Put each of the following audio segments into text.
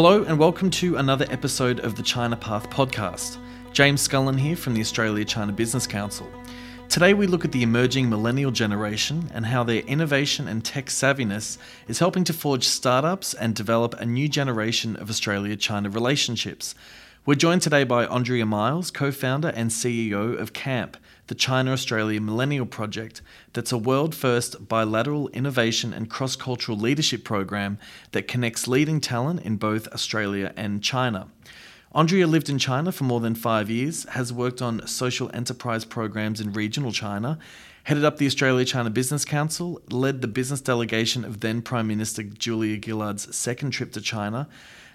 Hello, and welcome to another episode of the China Path podcast. James Scullin here from the Australia China Business Council. Today, we look at the emerging millennial generation and how their innovation and tech savviness is helping to forge startups and develop a new generation of Australia China relationships. We're joined today by Andrea Miles, co founder and CEO of CAMP, the China Australia Millennial Project, that's a world first bilateral innovation and cross cultural leadership program that connects leading talent in both Australia and China. Andrea lived in China for more than five years, has worked on social enterprise programs in regional China, headed up the Australia China Business Council, led the business delegation of then Prime Minister Julia Gillard's second trip to China,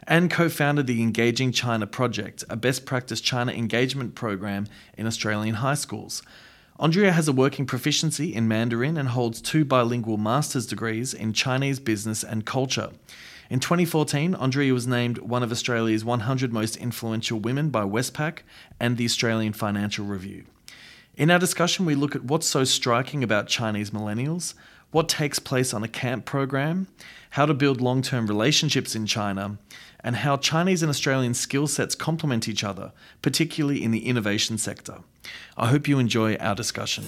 and co founded the Engaging China Project, a best practice China engagement program in Australian high schools. Andrea has a working proficiency in Mandarin and holds two bilingual master's degrees in Chinese business and culture. In 2014, Andrea was named one of Australia's 100 most influential women by Westpac and the Australian Financial Review. In our discussion, we look at what's so striking about Chinese millennials, what takes place on a camp program, how to build long term relationships in China, and how Chinese and Australian skill sets complement each other, particularly in the innovation sector. I hope you enjoy our discussion.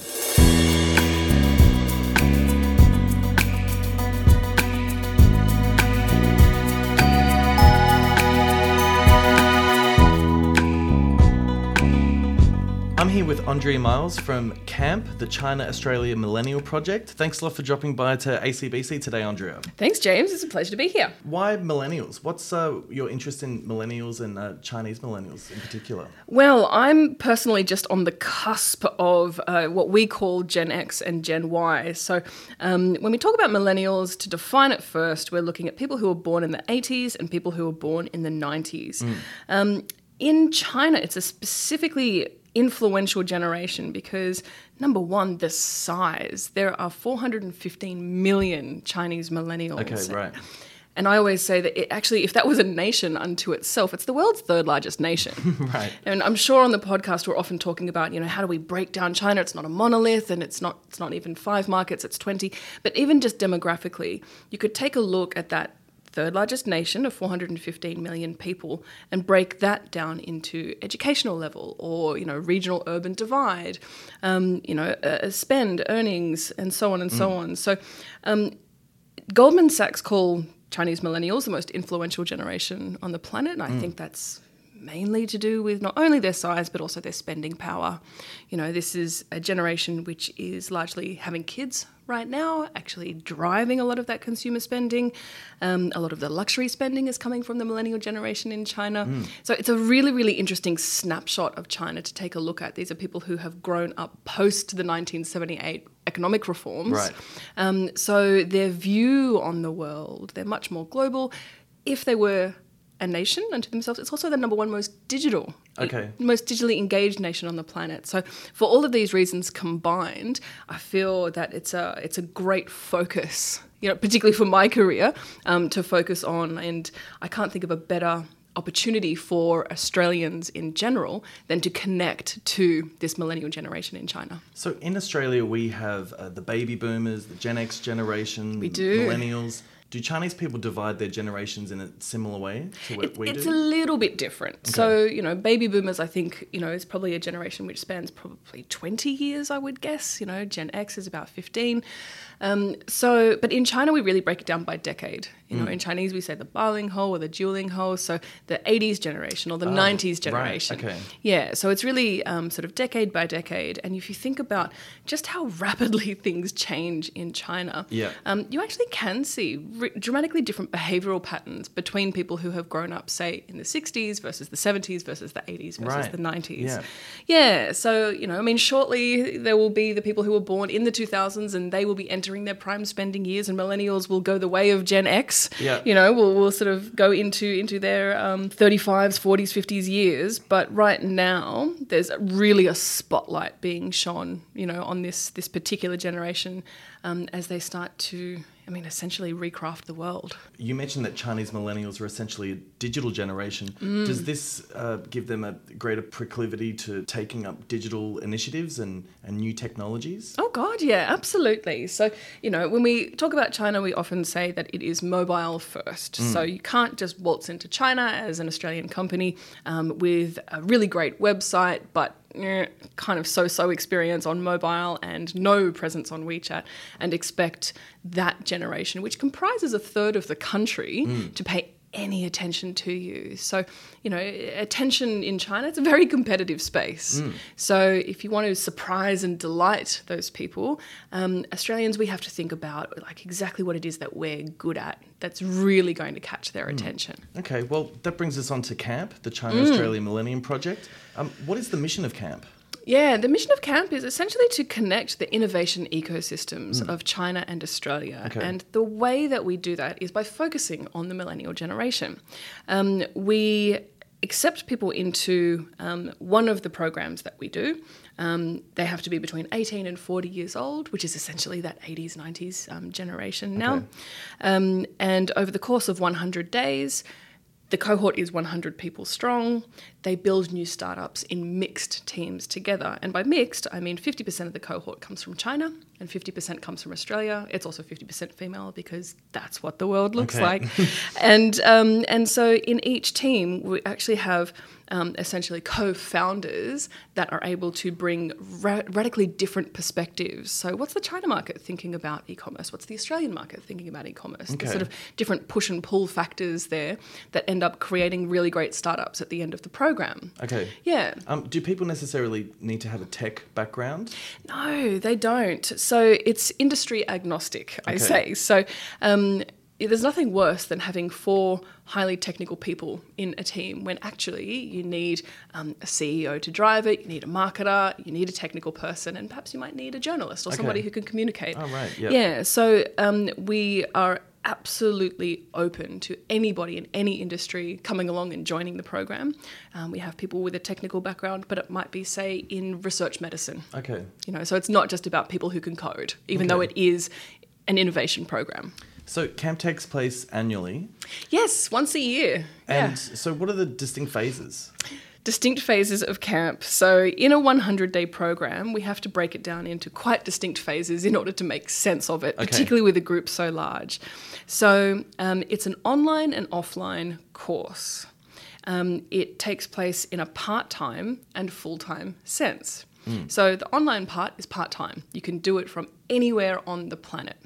With Andrea Miles from CAMP, the China Australia Millennial Project. Thanks a lot for dropping by to ACBC today, Andrea. Thanks, James. It's a pleasure to be here. Why millennials? What's uh, your interest in millennials and uh, Chinese millennials in particular? Well, I'm personally just on the cusp of uh, what we call Gen X and Gen Y. So, um, when we talk about millennials, to define it first, we're looking at people who were born in the 80s and people who were born in the 90s. Mm. Um, in China, it's a specifically influential generation because number one, the size. There are 415 million Chinese millennials. Okay, right. And I always say that it actually, if that was a nation unto itself, it's the world's third largest nation. right. And I'm sure on the podcast we're often talking about, you know, how do we break down China? It's not a monolith, and it's not it's not even five markets, it's 20. But even just demographically, you could take a look at that third largest nation of 415 million people and break that down into educational level or you know regional urban divide um, you know uh, spend earnings and so on and mm. so on so um, goldman sachs call chinese millennials the most influential generation on the planet and i mm. think that's mainly to do with not only their size but also their spending power. You know, this is a generation which is largely having kids right now, actually driving a lot of that consumer spending. Um, a lot of the luxury spending is coming from the millennial generation in China. Mm. So it's a really, really interesting snapshot of China to take a look at. These are people who have grown up post the 1978 economic reforms. Right. Um, so their view on the world, they're much more global. If they were a nation unto themselves. It's also the number one most digital, okay, most digitally engaged nation on the planet. So for all of these reasons combined, I feel that it's a it's a great focus. You know, particularly for my career, um, to focus on, and I can't think of a better opportunity for Australians in general than to connect to this millennial generation in China. So in Australia, we have uh, the baby boomers, the Gen X generation, we do. millennials do Chinese people divide their generations in a similar way to what it, we it's do? It's a little bit different. Okay. So, you know, baby boomers, I think, you know, is probably a generation which spans probably 20 years, I would guess. You know, Gen X is about 15. Um, so, but in China, we really break it down by decade. You know, mm. in Chinese, we say the Balinghou or the Jiulinghou. So the 80s generation or the oh, 90s generation. Right. Okay. Yeah. So it's really um, sort of decade by decade. And if you think about just how rapidly things change in China, yeah. Um, you actually can see re- dramatically different behavioral patterns between people who have grown up, say, in the 60s versus the 70s versus the 80s versus right. the 90s. Yeah. yeah. So, you know, I mean, shortly there will be the people who were born in the 2000s and they will be entering their prime spending years, and millennials will go the way of Gen X yeah. you know, will will sort of go into into their um, 35s, 40s, 50s years. But right now, there's really a spotlight being shone, you know, on this this particular generation um, as they start to I mean, essentially recraft the world. You mentioned that Chinese millennials are essentially a digital generation. Does this uh, give them a greater proclivity to taking up digital initiatives and, and new technologies? Oh, God, yeah, absolutely. So, you know, when we talk about China, we often say that it is mobile first. So, you can't just waltz into China as an Australian company um, with a really great website, but kind of so so experience on mobile and no presence on WeChat and expect that generation, which comprises a third of the country, hmm. to pay any attention to you. So, you know, attention in China, it's a very competitive space. So, if you want to surprise and delight those people, um, Australians, we have to think about like exactly what it is that we're good at that's really going to catch their attention. Okay, well, that brings us on to CAMP, the China Australia Millennium Project. Um, what is the mission of CAMP? Yeah, the mission of CAMP is essentially to connect the innovation ecosystems of China and Australia. Okay. And the way that we do that is by focusing on the millennial generation. Um, we accept people into um, one of the programs that we do. Um, they have to be between 18 and 40 years old, which is essentially that 80s, 90s um, generation now. Okay. Um, and over the course of 100 days, the cohort is 100 people strong. They build new startups in mixed teams together. And by mixed, I mean 50% of the cohort comes from China and 50% comes from Australia. It's also 50% female because that's what the world looks Okay. like. and, um, and so in each team, we actually have um, essentially co founders that are able to bring ra- radically different perspectives. So, what's the China market thinking about e commerce? What's the Australian market thinking about e commerce? Okay. The sort of different push and pull factors there that end up creating really great startups at the end of the program. Okay. Yeah. Um, do people necessarily need to have a tech background? No, they don't. So it's industry agnostic, I Okay. say. So um, there's nothing worse than having four highly technical people in a team when actually you need um, a CEO to drive it, you need a marketer, you need a technical person, and perhaps you might need a journalist or Okay. somebody who can communicate. Oh, right, yep. Yeah. So um, we are absolutely open to anybody in any industry coming along and joining the program. Um, we have people with a technical background, but it might be, say, in research medicine. Okay. You know, so it's not just about people who can code, even though it is an innovation program. So camp takes place annually. Yes, once a year. And yeah. so what are the distinct phases? Distinct phases of camp. So, in a 100 day program, we have to break it down into quite distinct phases in order to make sense of it, Okay. particularly with a group so large. So, um, it's an online and offline course. Um, it takes place in a part time and full time sense. So, the online part is part time. You can do it from anywhere on the planet.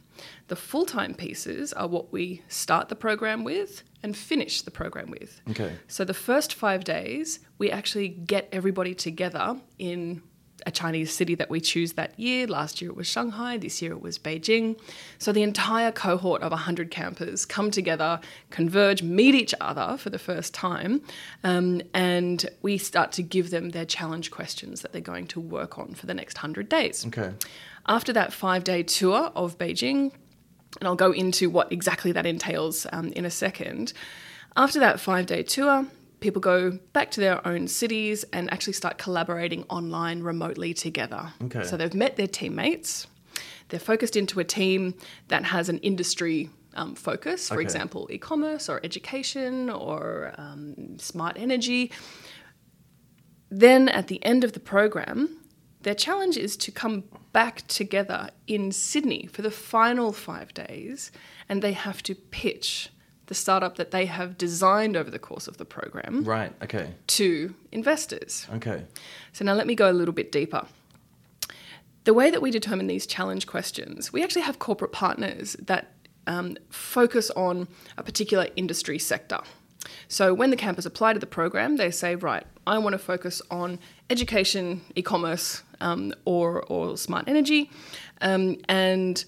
The full time pieces are what we start the program with and finish the program with. Okay. So the first five days, we actually get everybody together in a Chinese city that we choose that year. Last year it was Shanghai, this year it was Beijing. So the entire cohort of 100 campers come together, converge, meet each other for the first time, um, and we start to give them their challenge questions that they're going to work on for the next 100 days. Okay. After that five day tour of Beijing, and I'll go into what exactly that entails um, in a second. After that five day tour, people go back to their own cities and actually start collaborating online remotely together. Okay. So they've met their teammates, they're focused into a team that has an industry um, focus, for Okay. example, e commerce or education or um, smart energy. Then at the end of the program, their challenge is to come back together in Sydney for the final five days, and they have to pitch the startup that they have designed over the course of the program Right. Okay. to investors. Okay. So now let me go a little bit deeper. The way that we determine these challenge questions, we actually have corporate partners that um, focus on a particular industry sector. So when the campers apply to the program, they say, right, I want to focus on education, e-commerce, um, or or smart energy, um, and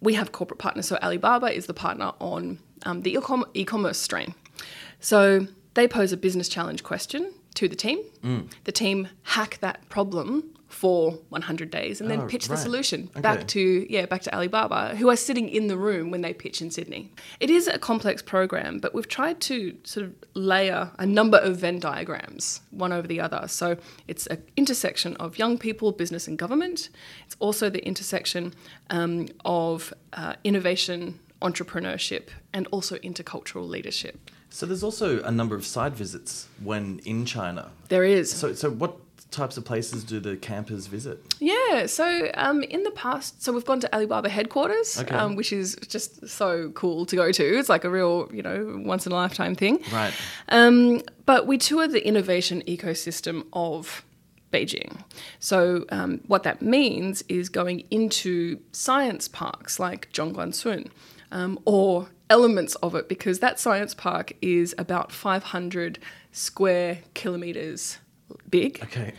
we have corporate partners. So Alibaba is the partner on um, the e-com- e-commerce strain. So they pose a business challenge question to the team. The team hack that problem for 100 days and then Oh, pitch the right. solution Okay. back to yeah back to Alibaba, who are sitting in the room when they pitch in Sydney. It is a complex program, but we've tried to sort of layer a number of Venn diagrams one over the other. So it's an intersection of young people, business, and government. It's also the intersection um, of uh, innovation entrepreneurship, and also intercultural leadership. So there's also a number of side visits when in China. There is. So so what types of places do the campers visit? Yeah, so um, in the past, so we've gone to Alibaba headquarters, Okay. um, which is just so cool to go to. It's like a real, you know, once in a lifetime thing. Right. Um, but we tour the innovation ecosystem of Beijing. So um, what that means is going into science parks like Zhongguancun um, or elements of it, because that science park is about 500 square kilometers big. Okay.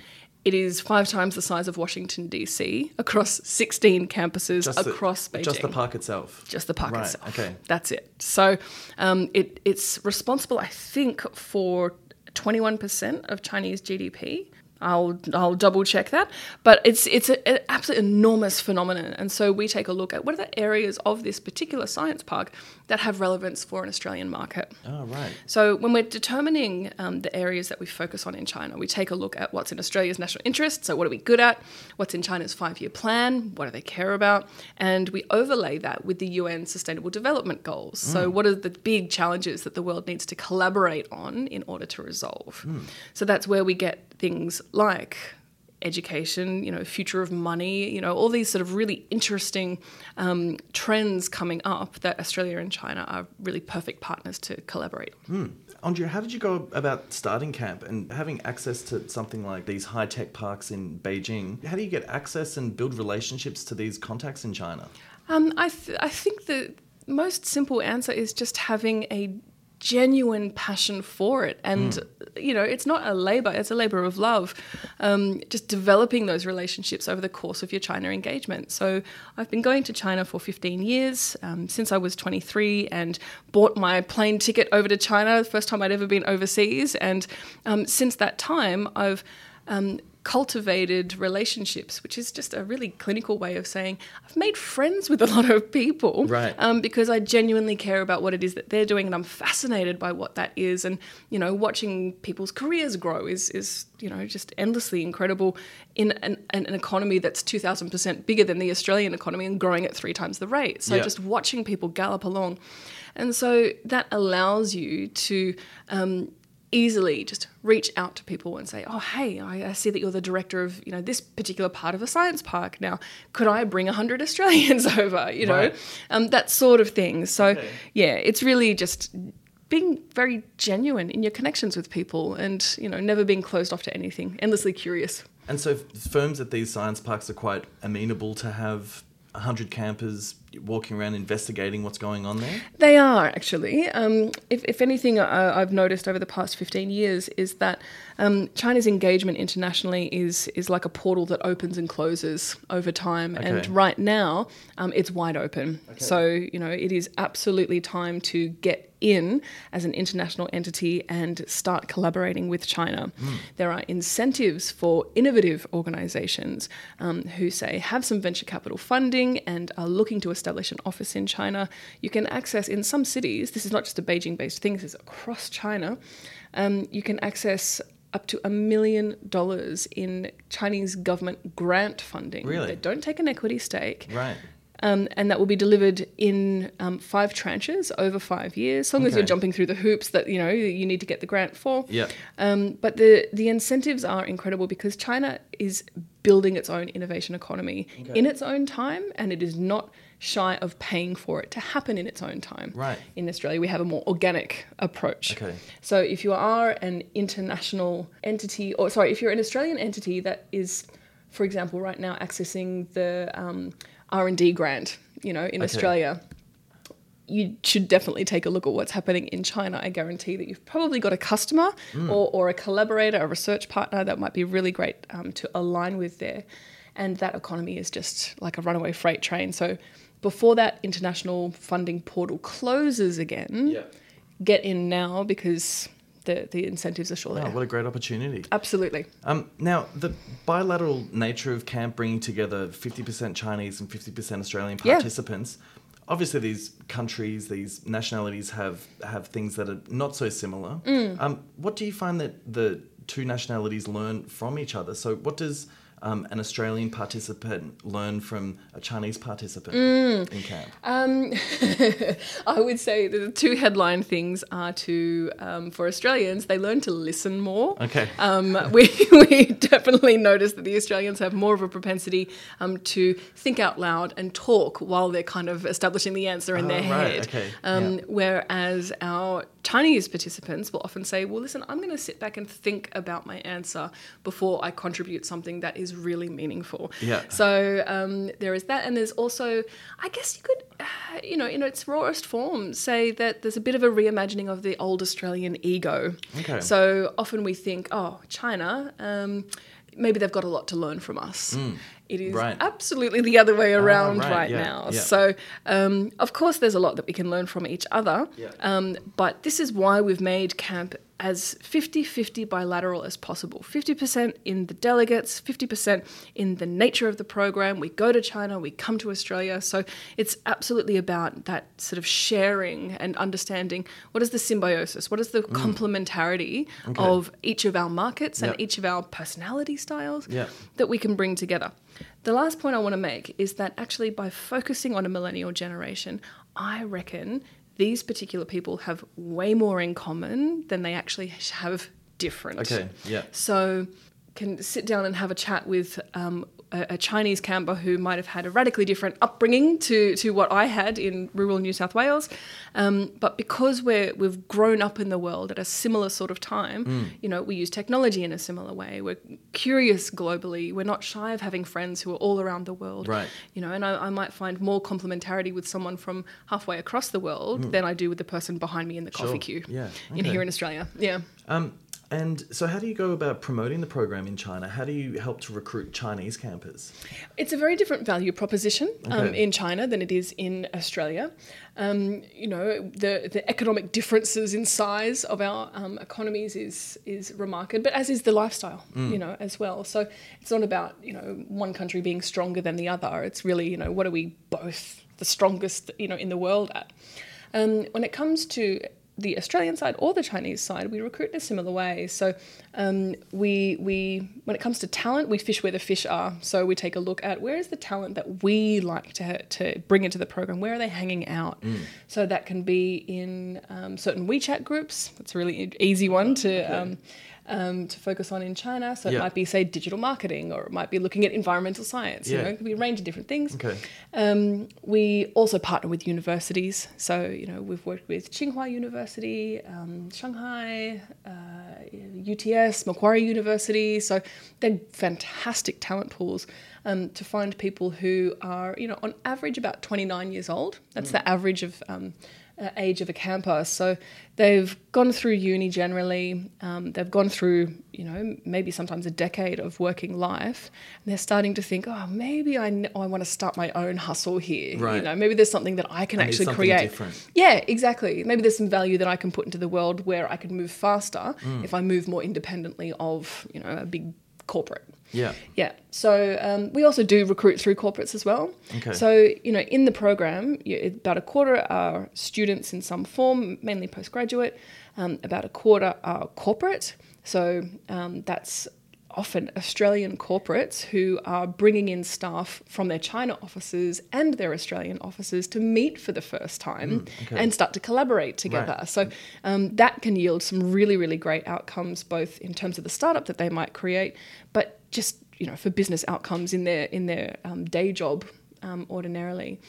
It is five times the size of Washington DC across 16 campuses the- across Beijing. Just the park itself. Just the park Right, itself. okay. That's it. So um, it, it's responsible, I think, for 21% of Chinese GDP. I'll, I'll double check that. But it's, it's a- an absolutely enormous phenomenon. And so we take a look at what are the areas of this particular science park that have relevance for an Australian market. Oh right. So when we're determining um, the areas that we focus on in China, we take a look at what's in Australia's national interest. So what are we good at? What's in China's five-year plan? What do they care about? And we overlay that with the UN Sustainable Development Goals. So what are the big challenges that the world needs to collaborate on in order to resolve? So that's where we get things like education, you know, future of money, you know, all these sort of really interesting um, trends coming up that Australia and China are really perfect partners to collaborate on. Andrea, how did you go about starting camp and having access to something like these high tech parks in Beijing? How do you get access and build relationships to these contacts in China? Um, I, th- I think the most simple answer is just having a genuine passion for it. And, you know, it's not a labor, it's a labor of love. Um, just developing those relationships over the course of your China engagement. So I've been going to China for 15 years um, since I was 23 and bought my plane ticket over to China, the first time I'd ever been overseas. And um, since that time, I've um, cultivated relationships, which is just a really clinical way of saying I've made friends with a lot of people, Right. Um, because I genuinely care about what it is that they're doing, and I'm fascinated by what that is. And you know, watching people's careers grow is is you know just endlessly incredible in an, an, economy that's two thousand percent bigger than the Australian economy and growing at three times the rate. So Yeah. just watching people gallop along, and so that allows you to. Um, easily just reach out to people and say, "Oh, hey, I, I see that you're the director of you know this particular part of a science park. Now, could I bring hundred Australians over? You know, Right. um, that sort of thing." So, Okay. yeah, it's really just being very genuine in your connections with people, and you know, never being closed off to anything, endlessly curious. And so firms at these science parks are quite amenable to have 100 campers walking around investigating what's going on there? They are actually. Um, if, if anything, uh, I've noticed over the past 15 years is that um, China's engagement internationally is is like a portal that opens and closes over time. And right now, um, it's wide open. So you know, it is absolutely time to get in as an international entity and start collaborating with China. There are incentives for innovative organizations um, who say have some venture capital funding and are looking to establish an office in China. You can access in some cities, this is not just a Beijing based thing, this is across China, um, you can access up to a million dollars in Chinese government grant funding. Really? They don't take an equity stake. Right. Um, and that will be delivered in um, five tranches over five years, as long as you're jumping through the hoops that you know you need to get the grant for. Yeah. Um, but the the incentives are incredible because China is building its own innovation economy in its own time, and it is not shy of paying for it to happen in its own time. Right. In Australia, we have a more organic approach. Okay. So if you are an international entity, or sorry, if you're an Australian entity that is, for example, right now accessing the um, R and D grant, you know, in Okay. Australia, you should definitely take a look at what's happening in China. I guarantee that you've probably got a customer or, or a collaborator, a research partner that might be really great um, to align with there. And that economy is just like a runaway freight train. So before that international funding portal closes again, get in now because the, the incentives are sure Wow, there. what a great opportunity. Absolutely. Um, now, the bilateral nature of camp bringing together 50% Chinese and 50% Australian Yeah. participants, obviously these countries, these nationalities have, have things that are not so similar. Mm. Um, what do you find that the two nationalities learn from each other? So, what does um, an Australian participant learn from a Chinese participant Mm. in camp? Um, I would say the two headline things are to um, for Australians they learn to listen more. Okay. Um, we we definitely notice that the Australians have more of a propensity um, to think out loud and talk while they're kind of establishing the answer in Oh, their right, head. okay, Um, yeah. Whereas our Chinese participants will often say, "Well, listen, I'm going to sit back and think about my answer before I contribute something that is really meaningful." Yeah. So um, there is that, and there's also, I guess you could, uh, you know, in its rawest form, say that there's a bit of a reimagining of the old Australian ego. Okay. So often we think, oh, China. Um, Maybe they've got a lot to learn from us. It is Mm. right. absolutely the other way around right, right yeah, now. yeah. So, um, of course, there's a lot that we can learn from each other. Yeah. Um, but this is why we've made camp as 50 50 bilateral as possible 50% in the delegates, 50% in the nature of the program. We go to China, we come to Australia. So it's absolutely about that sort of sharing and understanding what is the symbiosis, what is the complementarity Mm. Okay. of each of our markets and Yep. each of our personality styles Yep. that we can bring together. The last point I want to make is that actually, by focusing on a millennial generation, I reckon these particular people have way more in common than they actually have different. Okay, yeah. So, can sit down and have a chat with um, a, a Chinese camper who might have had a radically different upbringing to, to what I had in rural New South Wales. Um, but because we're, we've grown up in the world at a similar sort of time, Mm. you know, we use technology in a similar way. We're curious globally. We're not shy of having friends who are all around the world. Right. You know, and I, I might find more complementarity with someone from halfway across the world than I do with the person behind me in the coffee Mm. Sure. queue. Yeah, In here in Australia. Yeah. Um, and so, how do you go about promoting the program in China? How do you help to recruit Chinese campers? It's a very different value proposition um, in China than it is in Australia. Um, you know, the, the economic differences in size of our um, economies is is remarkable, but as is the lifestyle, Mm. you know, as well. So it's not about you know one country being stronger than the other. It's really you know what are we both the strongest you know in the world at. Um, when it comes to the Australian side or the Chinese side, we recruit in a similar way. So um, we we when it comes to talent, we fish where the fish are. So we take a look at where is the talent that we like to to bring into the program. Where are they hanging out? So that can be in um, certain WeChat groups. That's a really easy one to. Um, um, to focus on in China, so Yeah. it might be say digital marketing, or it might be looking at environmental science. You know, it could be a range of different things. Okay. Um, we also partner with universities. So, you know, we've worked with Tsinghua University, um, Shanghai, uh, UTS, Macquarie University. So they're fantastic talent pools um, to find people who are, you know, on average about 29 years old. That's the average of um, age of a camper. So they've gone through uni generally. Um, they've gone through, you know, maybe sometimes a decade of working life, and they're starting to think, oh, maybe i want to start my own hustle here. Right. You know, maybe there's something that I can I actually create. different. Yeah, exactly. Maybe there's some value that I can put into the world where I can move faster Mm. if I move more independently of, you know, a big corporate. Yeah. Yeah. So um, we also do recruit through corporates as well. Okay. So you know, in the program, you, about a quarter are students in some form, mainly postgraduate. Um, about a quarter are corporate. So um, that's often Australian corporates who are bringing in staff from their China offices and their Australian offices to meet for the first time Mm, okay. and start to collaborate together. So um, that can yield some really, really great outcomes, both in terms of the startup that they might create, but just you know for business outcomes in their in their um, day job um, ordinarily.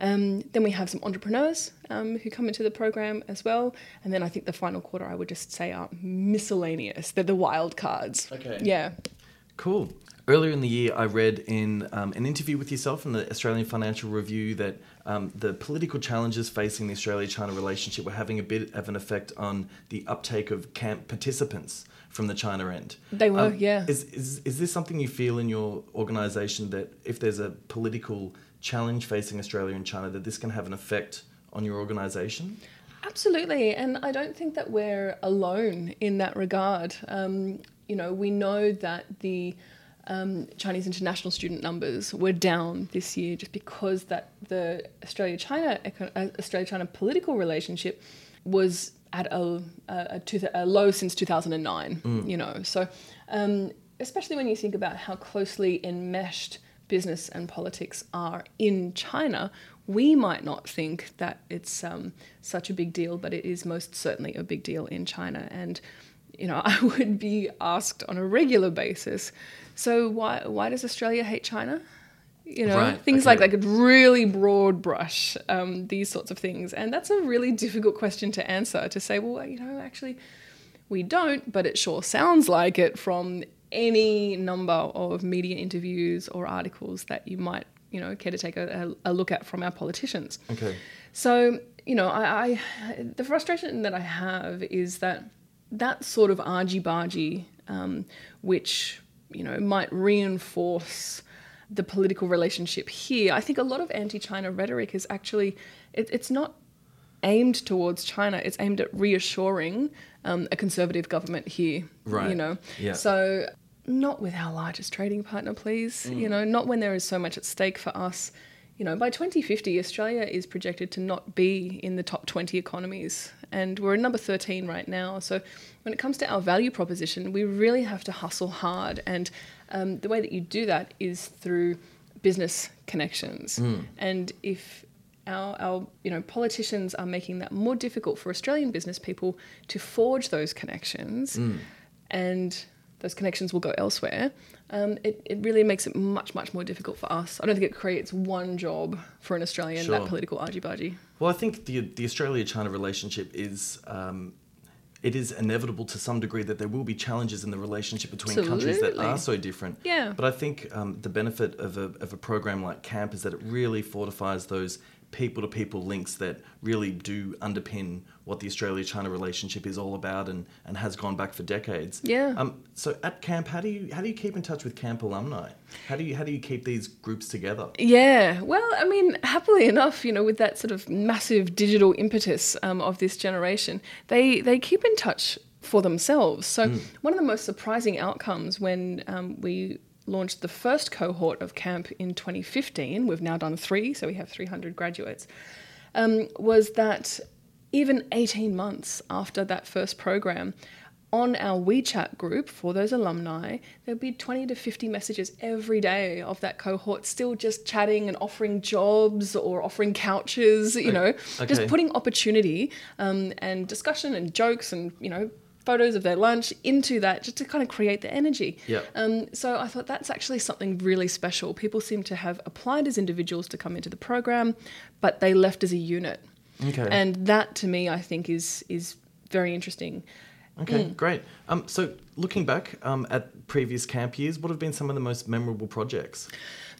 Um, then we have some entrepreneurs um, who come into the program as well, and then I think the final quarter I would just say are miscellaneous. They're the wild cards. Okay. Yeah. Cool. Earlier in the year, I read in um, an interview with yourself in the Australian Financial Review that um, the political challenges facing the Australia China relationship were having a bit of an effect on the uptake of camp participants from the China end. They were, Um, yeah. Is, is, is this something you feel in your organisation that if there's a political challenge facing Australia and China, that this can have an effect on your organisation? Absolutely, and I don't think that we're alone in that regard. Um, you know, we know that the um, Chinese international student numbers were down this year just because that the Australia-China uh, Australia-China political relationship was at a, a, a, low since 2009. You know, so um, especially when you think about how closely enmeshed business and politics are in China, we might not think that it's um, such a big deal, but it is most certainly a big deal in China. And you know, I would be asked on a regular basis, so why why does Australia hate China? You know, Right, things okay. like like a really broad brush, um, these sorts of things, and that's a really difficult question to answer. To say, well, you know, actually, we don't, but it sure sounds like it from any number of media interviews or articles that you might, you know, care to take a, a look at from our politicians. Okay. So, you know, I, I the frustration that I have is that that sort of argy bargy, um, which you know might reinforce the political relationship here. I think a lot of anti-China rhetoric is actually it, it's not aimed towards China. It's aimed at reassuring um, a conservative government here. Right. You know. Yeah. So not with our largest trading partner, please. You mm. know, not when there is so much at stake for us. You know, by 2050, Australia is projected to not be in the top 20 economies, and we're at number 13 right now. So, when it comes to our value proposition, we really have to hustle hard, and um, the way that you do that is through business connections. Mm. And if our, our you know politicians are making that more difficult for Australian business people to forge those connections, mm. and those connections will go elsewhere. Um, it, it really makes it much much more difficult for us. I don't think it creates one job for an Australian Sure. that political argy bargy. Well, I think the the Australia China relationship is. Um, it is inevitable to some degree that there will be challenges in the relationship between countries that are so different. Yeah. But I think um, the benefit of a, of a program like CAMP is that it really fortifies those people to people links that really do underpin what the Australia China relationship is all about and, and has gone back for decades. Yeah. Um, so at CAMP, how do you how do you keep in touch with CAMP alumni? How do you how do you keep these groups together? Yeah, well, I mean, happily enough, you know, with that sort of massive digital impetus um, of this generation, they they keep in touch for themselves. So one of the most surprising outcomes when um, we launched the first cohort of camp in 2015, we've now done three, so we have 300 graduates, um, was that even 18 months after that first program, on our WeChat group for those alumni, there'd be 20 to 50 messages every day of that cohort still just chatting and offering jobs or offering couches, you know, okay. just putting opportunity um, and discussion and jokes and, you know, photos of their lunch into that just to kind of create the energy. Yep. Um, so I thought that's actually something really special. People seem to have applied as individuals to come into the program, but they left as a unit. Okay. And that to me, I think, is is very interesting. Okay, Mm. great. Um, so looking back um, at previous camp years, what have been some of the most memorable projects?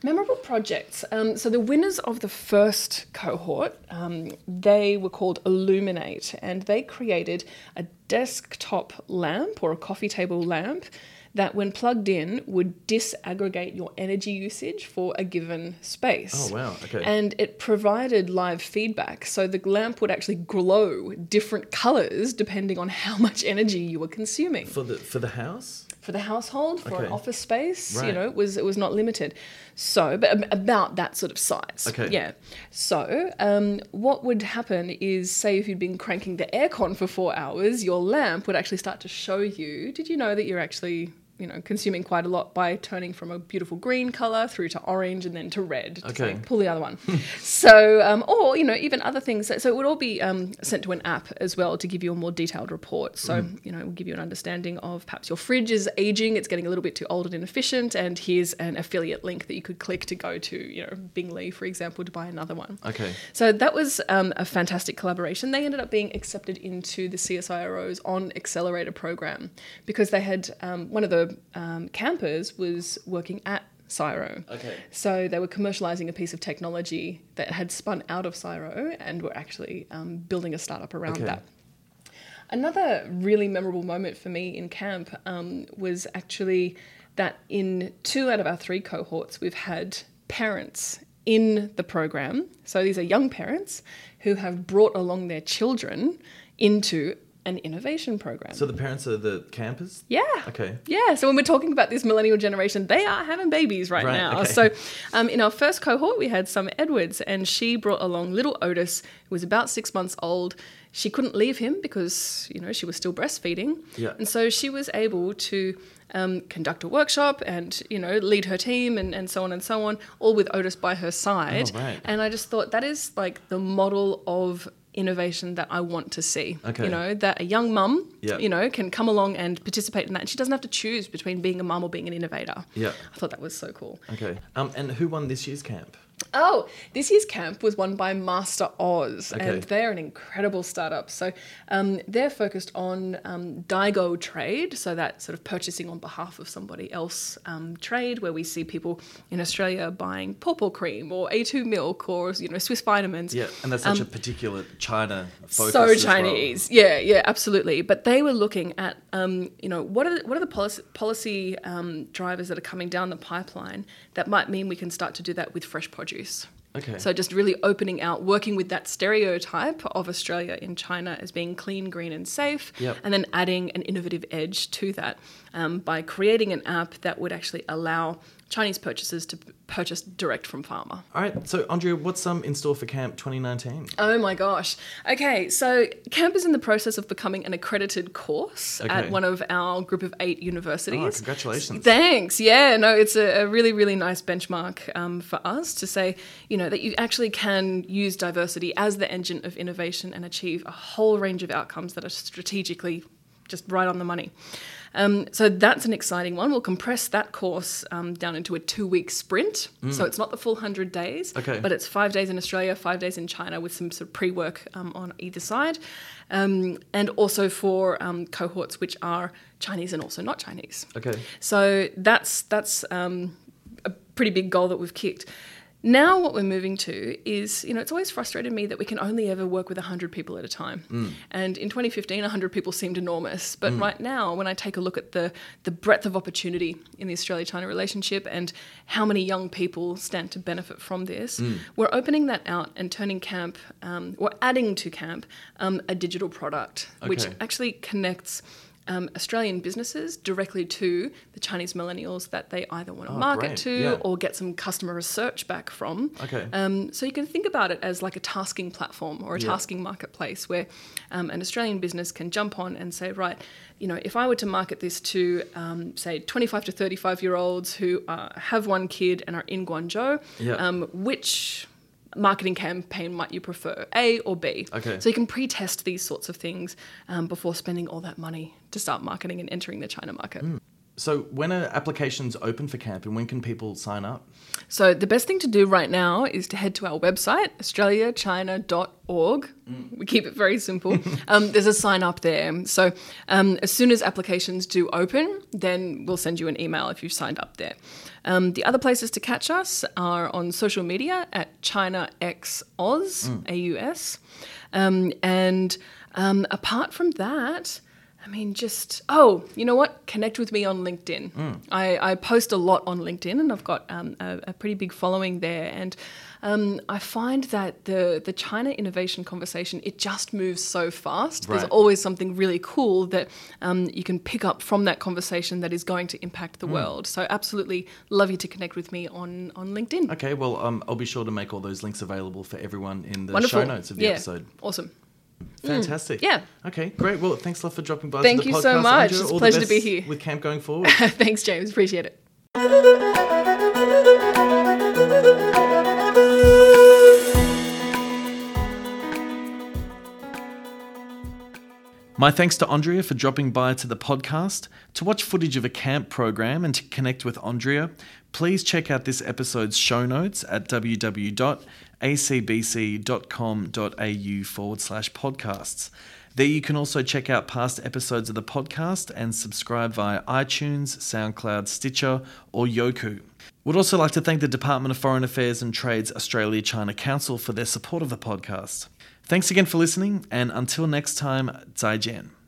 Memorable projects. Um, so the winners of the first cohort, um, they were called Illuminate, and they created a desktop lamp or a coffee table lamp that, when plugged in, would disaggregate your energy usage for a given space. Oh, wow, okay. And it provided live feedback, so the lamp would actually glow different colors depending on how much energy you were consuming For the for the house? For the household, for Okay. an office space. You know, it was it was not limited. So, but about that sort of size. Okay. Yeah. So, um, what would happen is, say, if you'd been cranking the aircon for four hours, your lamp would actually start to show you. Did you know that you're actually you know, consuming quite a lot by turning from a beautiful green color through to orange and then to red. to Okay. say, pull the other one. so, um, or you know, even other things. So it would all be um, sent to an app as well to give you a more detailed report. So you know, it will give you an understanding of perhaps your fridge is aging, it's getting a little bit too old and inefficient, and here's an affiliate link that you could click to go to, you know, Bing Lee, for example, to buy another one. Okay. So that was um, a fantastic collaboration. They ended up being accepted into the CSIRO's On Accelerator program because they had um, one of the um, campers was working at CSIRO. Okay. So they were commercializing a piece of technology that had spun out of CSIRO and were actually um, building a startup around Okay. that. Another really memorable moment for me in camp um, was actually that in two out of our three cohorts, we've had parents in the program. So these are young parents who have brought along their children into an innovation program. So the parents are the campers? yeah. Okay. Yeah, so when we're talking about this millennial generation, they are having babies right, Right, now. okay. So, um, in our first cohort, we had Summer Edwards, and she brought along little Otis, who was about six months old. She couldn't leave him because you know she was still breastfeeding, Yeah. and so she was able to um, conduct a workshop and you know lead her team and, and so on and so on, all with Otis by her side. Oh, right. And I just thought that is like the model of innovation that I want to see. Okay. You know that a young mum, you know, can come along and participate in that. And she doesn't have to choose between being a mum or being an innovator. Yeah. I thought that was so cool. Okay. Um, and who won this year's camp? Oh, this year's camp was won by Master Oz, Okay. and they're an incredible startup. So um, they're focused on um, Daigou trade, so that sort of purchasing on behalf of somebody else um, trade, where we see people in Australia buying pawpaw cream or A2 milk or you know Swiss vitamins. Yeah, and that's such a particular China focus. Um, so as well. Chinese, yeah, yeah, absolutely. But they were looking at, um, you know, what are the, what are the policy, policy um, drivers that are coming down the pipeline that might mean we can start to do that with fresh produce. Okay. So just really opening out, working with that stereotype of Australia in China as being clean, green, and safe, Yep. and then adding an innovative edge to that um, by creating an app that would actually allow Chinese purchasers to purchase direct from farmer. All right. So Andrea, what's um in store for Camp 2019? Oh my gosh. Okay, so Camp is in the process of becoming an accredited course Okay. at one of our group of eight universities. Oh, congratulations. Thanks. Yeah, no, it's a, a really, really nice benchmark um, for us to say, you know, that you actually can use diversity as the engine of innovation and achieve a whole range of outcomes that are strategically just right on the money. Um, so that's an exciting one. We'll compress that course um, down into a two-week sprint. So it's not the full hundred days, Mm. Okay. but it's five days in Australia, five days in China, with some sort of pre-work um, on either side, um, and also for um, cohorts which are Chinese and also not Chinese. Okay. So that's that's um, a pretty big goal that we've kicked. Now what we're moving to is, you know, it's always frustrated me that we can only ever work with 100 people at a time. Mm. And in 2015, 100 people seemed enormous. But right now, when I take a look at the, the breadth of opportunity in the Australia-China relationship and how many young people stand to benefit from this, Mm. we're opening that out and turning Camp, um, or adding to Camp, um, a digital product, which actually connects um, Australian businesses directly to the Chinese millennials that they either want to Oh, market great. to Yeah. or get some customer research back from. Okay. Um, so you can think about it as like a tasking platform or a Yeah. tasking marketplace where um, an Australian business can jump on and say, right, you know, if I were to market this to, um, say, 25 to 35 year olds who uh, have one kid and are in Guangzhou, Yeah. um, which marketing campaign might you prefer, A or B? Okay. So you can pre-test these sorts of things um, before spending all that money to start marketing and entering the China market. So when are applications open for camp, and when can people sign up? So the best thing to do right now is to head to our website, australiachina.org. We keep it very simple. um, there's a sign up there. So um, as soon as applications do open, then we'll send you an email if you've signed up there. Um, the other places to catch us are on social media at ChinaXOz, AUS. Um, and um, apart from that, I mean, just oh, you know what? Connect with me on LinkedIn. I, I post a lot on LinkedIn, and I've got um, a, a pretty big following there. And um, I find that the the China innovation conversation it just moves so fast. There's always something really cool that um, you can pick up from that conversation that is going to impact the world. So absolutely love you to connect with me on on LinkedIn. Okay, well, um, I'll be sure to make all those links available for everyone in the Wonderful. show notes of the yeah. episode. Awesome. Fantastic. Yeah. Okay, great. Well, thanks a lot for dropping by. Thank to the you so much. Andrea. It's a All the pleasure to be here. With camp going forward. Thanks, James. Appreciate it. My thanks to Andrea for dropping by to the podcast. To watch footage of a camp program and to connect with Andrea, please check out this episode's show notes at www.acbc.com.au forward slash podcasts. There you can also check out past episodes of the podcast and subscribe via iTunes, SoundCloud, Stitcher, or Youku. Would also like to thank the Department of Foreign Affairs and Trade's Australia China Council for their support of the podcast. Thanks again for listening, and until next time, 再见.